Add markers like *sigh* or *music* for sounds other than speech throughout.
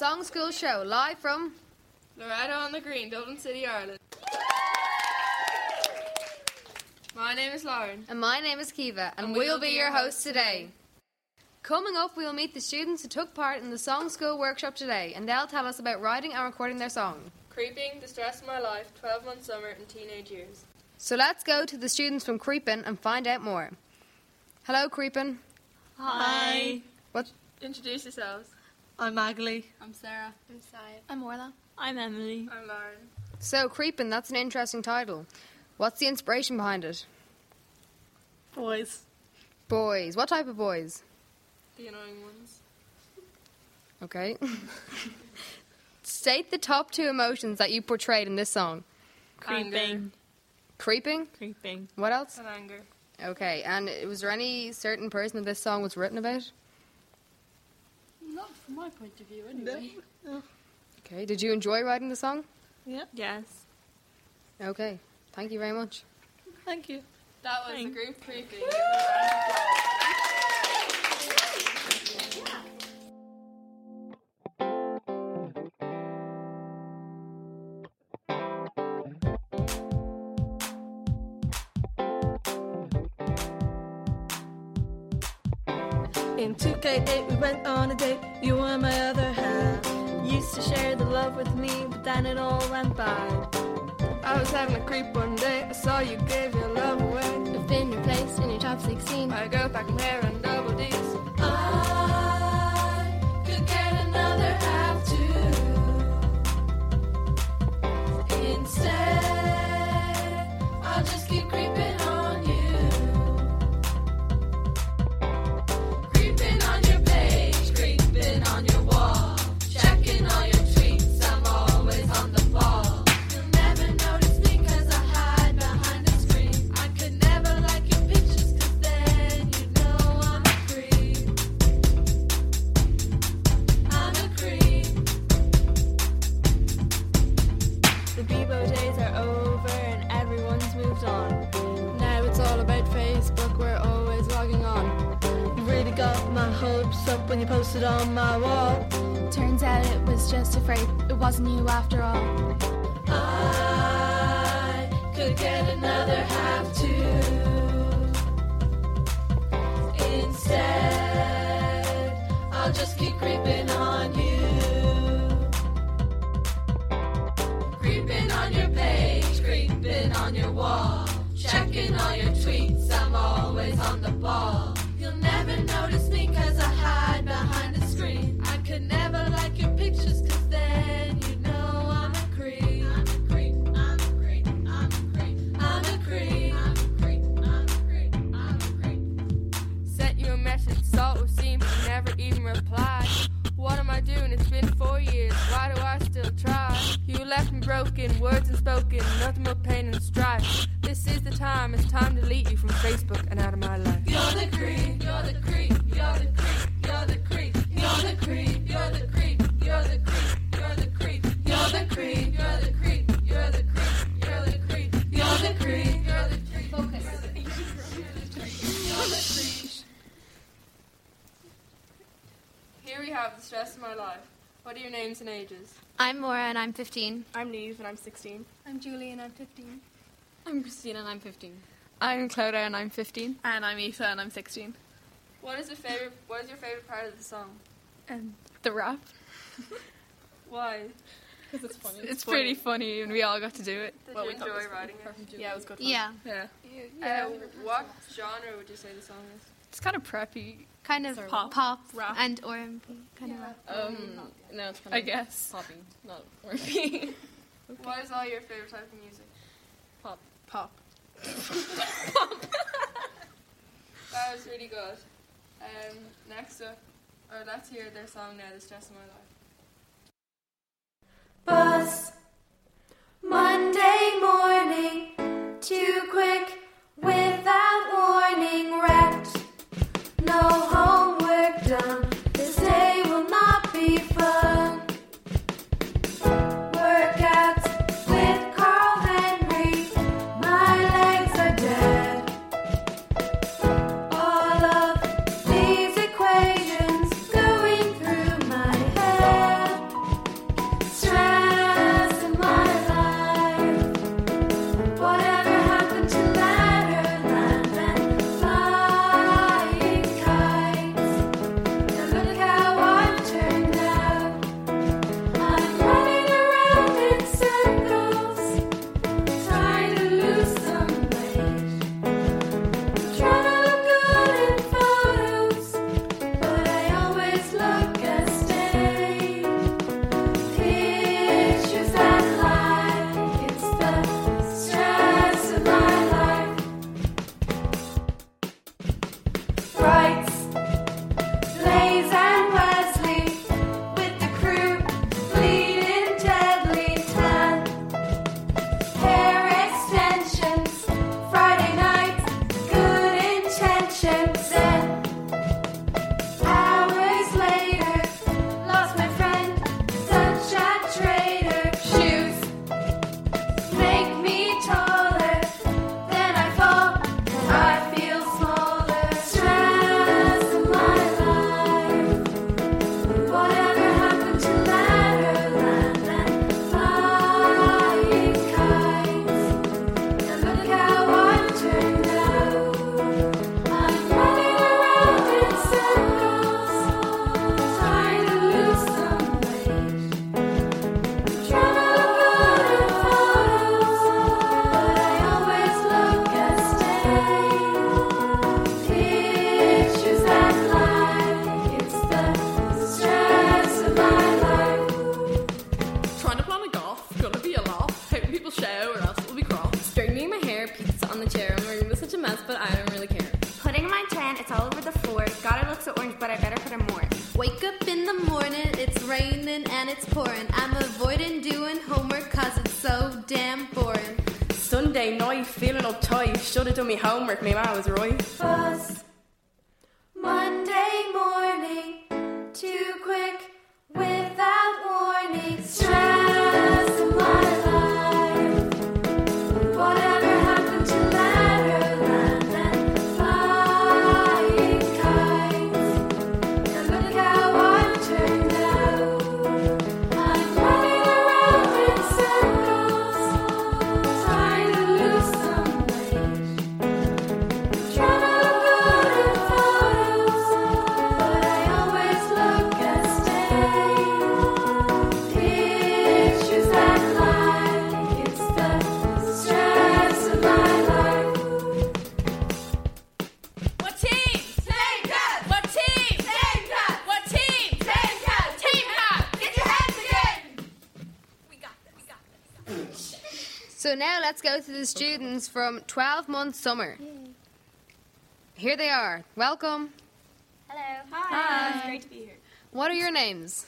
Songschool Show, live from Loreto on the Green, Dublin City, Ireland. My name is Lauren. And my name is Caoimhe, and, And we'll, be your hosts today. Coming up, we'll meet the students who took part in the Songschool workshop today, and they'll tell us about writing and recording their song. Creeping, the stress of my life, 12 month summer, and teenage years. So let's go to the students from Creepin and find out more. Hello, Creepin. Hi. What? Introduce yourselves. I'm Magali. I'm Sarah. I'm Syed. I'm Orla. I'm Emily. I'm Lauren. So, Creepin, that's an interesting title. What's the inspiration behind it? Boys. Boys. What type of boys? The annoying ones. Okay. State the top two emotions that you portrayed in this song. Creeping. Creeping. Creeping. What else? And anger. Okay. And was there any certain person that this song was written about? Not from my point of view, anyway. Okay. Did you enjoy writing the song? Yeah. Yes. Okay. Thank you very much. Thank you. That was Thanks. the group Creeping. In 2K8 we went on a date. You were my other half. Used to share the love with me, but then it all went bad. I was having a creep one day. I saw you gave your love away. I've been replaced in your top 16. I go back and hair and About Facebook, we're always logging on. You really got my hopes up when you posted on my wall. Turns out it was just a freight. It wasn't you after all. I could get another half too. Instead, I'll just keep creeping on you. Checking all your tweets, I'm always on the ball. You'll never notice me 'cause I hide behind the screen. I could never like your pictures 'cause then you know I'm a creep. I'm a creep, I'm a creep, I'm a creep, I'm a creep, I'm a creep, I'm a creep, I'm a creep. Sent you a message, saw it but you never even replied. What am I doing? It's been four years. Why do I still try? You left me broken, words unspoken, nothing but pain and strife. This is the time, it's time to delete you from Facebook and out of my life. You're the creep, you're the creep, you're the creep, you're the creep, you're the creep, you're the creep, you're the creep, you're the creep, you're the creep, you're the creep, you're the creep, you're the creep, you're the creep, you're the creep. Focus. Here we have the stress of my life. What are your names and ages? I'm Maura and I'm 15. I'm Neve and I'm 16. I'm Julie and I'm 15. I'm Christina and I'm 15. I'm Clodagh and I'm 15. And I'm Issa and I'm 16. What is your favorite? What is your favorite part of the song? And the rap. *laughs* Why? Because it's funny. It's, pretty funny and we all got to do it. Did you enjoy writing it? Yeah, it was good Yeah, Yeah. Uh, what genre would you say the song is? It's kind of preppy, kind of Pop. pop, Rap. and R&B kind of rap. um, no, it's kind of I guess. Poppy, not R&B. *laughs* What is all your favorite type of music? Pop. Pop. *laughs* That was really good. Um, next up, or let's hear their song now, "The Stress of My Life." Bus. Monday morning, too quick, Wake up in the morning, it's raining and it's pouring. I'm avoiding doing homework cause it's so damn boring. Sunday night, feeling uptight. Should have done me homework, my ma was right. Bus. Monday morning, too quick, without warning. So now let's go to the students from 12 month summer. Here they are. Welcome. Hello. Hi. It's great to be here. What are your names?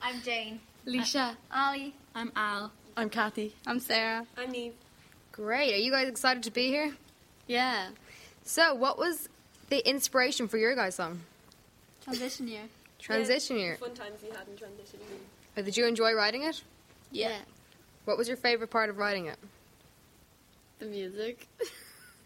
I'm Jane. Lisha. Ollie. I'm Al. I'm Kathy. I'm Sarah. I'm Neve. Great. Are you guys excited to be here? Yeah. So, what was the inspiration for your guys' song? Transition year. Transition year. Fun times you had in transition. Or Did you enjoy writing it? Yeah. What was your favorite part of writing it? The music. *laughs*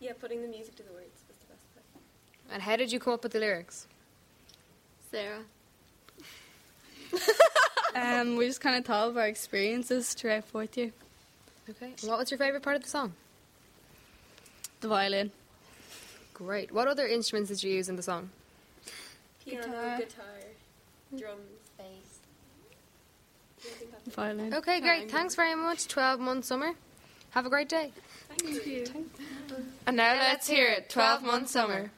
Yeah, putting the music to the words was the best part. And how did you come up with the lyrics? Sarah. *laughs* um, we just kind of thought of our experiences throughout fourth year. Okay. What was your favorite part of the song? The violin. Great. What other instruments did you use in the song? Piano, Guitar. guitar, drums, Bass. Violin. Okay, great. Thanks very much. 12 month summer. Have a great day. Thank you. And now let's hear it 12 month summer.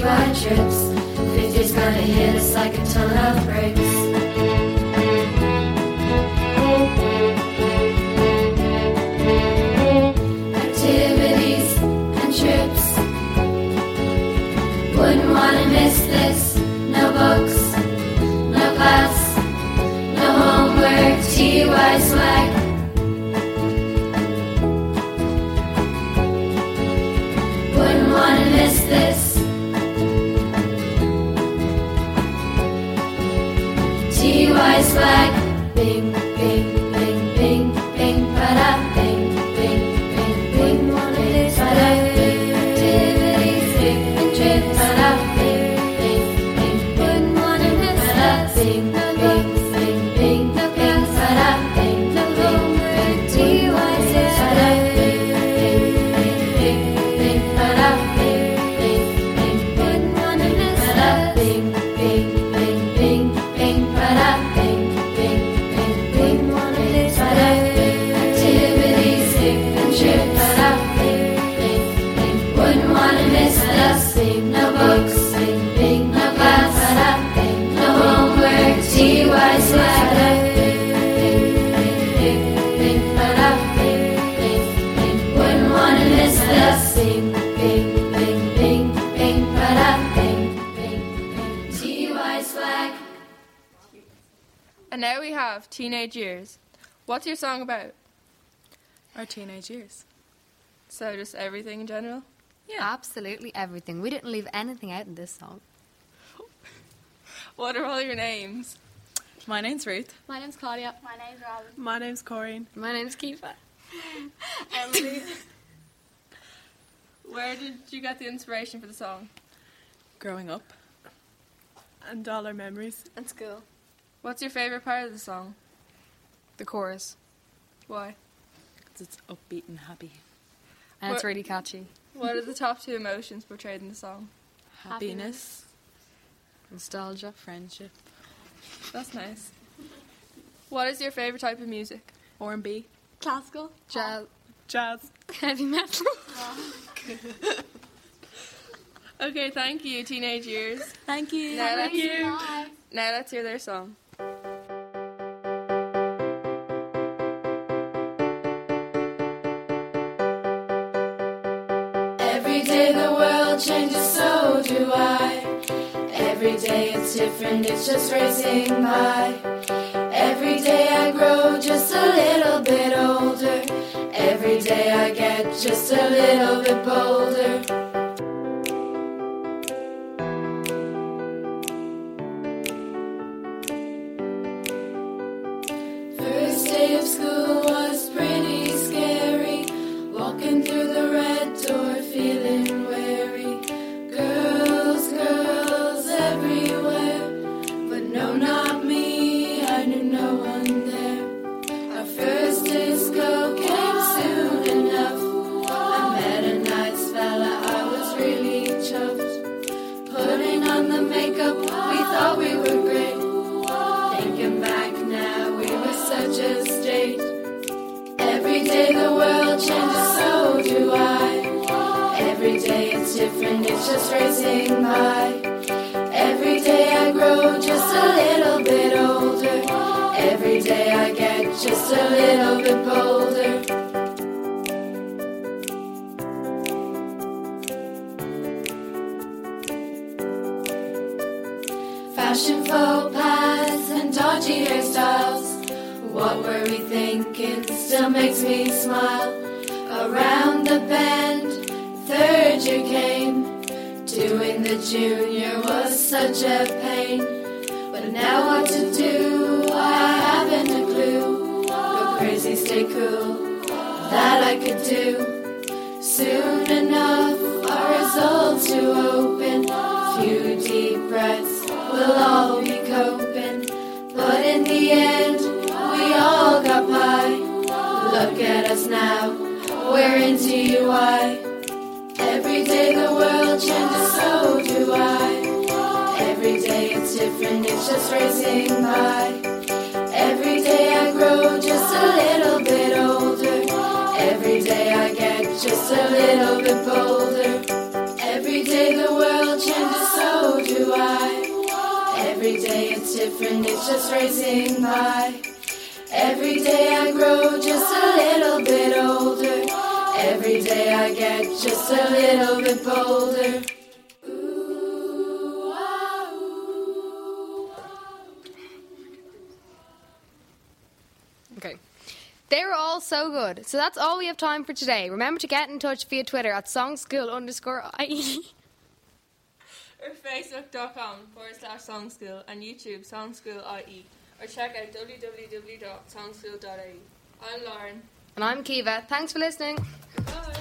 TY trips. Fifth year's gonna hit us like a ton of bricks. Activities and trips. Wouldn't wanna miss this. No books, no class, no homework, TY swag. TY now we have Teenage Years. What's your song about? Our teenage years. So just everything in general. Yeah. Absolutely everything. We didn't leave anything out in this song. What are all your names? My name's Ruth. My name's Claudia. My name's Robin. My name's Corinne. My name's Kiva. *laughs* *laughs* Emily. *laughs* Where did you get the inspiration for the song? Growing up. And all our memories. And school. What's your favourite part of the song? The chorus. Why? Because it's upbeat and happy. And it's really catchy. What are the top two emotions portrayed in the song? Happiness. Nostalgia. Friendship. That's nice. What is your favourite type of music? R&B. Classical. Jazz. Jazz. Heavy metal. *laughs* Okay, thank you, teenage years. Thank you. Now let's, Bye. now let's hear their song. The world changes, so do I. Every day it's different, it's just racing by. Every day I grow just a little bit older. Every day I get just a little bit bolder. Every day I grow just a little bit older. Every day I get just a little bit bolder. Fashion faux pas and dodgy hairstyles. What were we thinking? Still makes me smile. Around the bend, third year came. Doing the junior was such a pain. But now what to do? Crazy, stay cool. That I could do. Soon enough, our results to open. Few deep breaths, we'll all be coping. But in the end, we all got by. Look at us now, we're into UI. Every day the world changes, so do I. Every day it's different, it's just racing by. Every day I grow just a little different, it's just racing by. Every day I grow just a little bit older. Every day I get just a little bit bolder. Ah. Okay. They were all so good. So that's all we have time for today. Remember to get in touch via Twitter at songschool underscore IE. *laughs* Or facebook.com forward slash songschool and YouTube songschool.ie or check out www.songschool.ie. I'm Lauren. And I'm Caoimhe. Thanks for listening. Goodbye.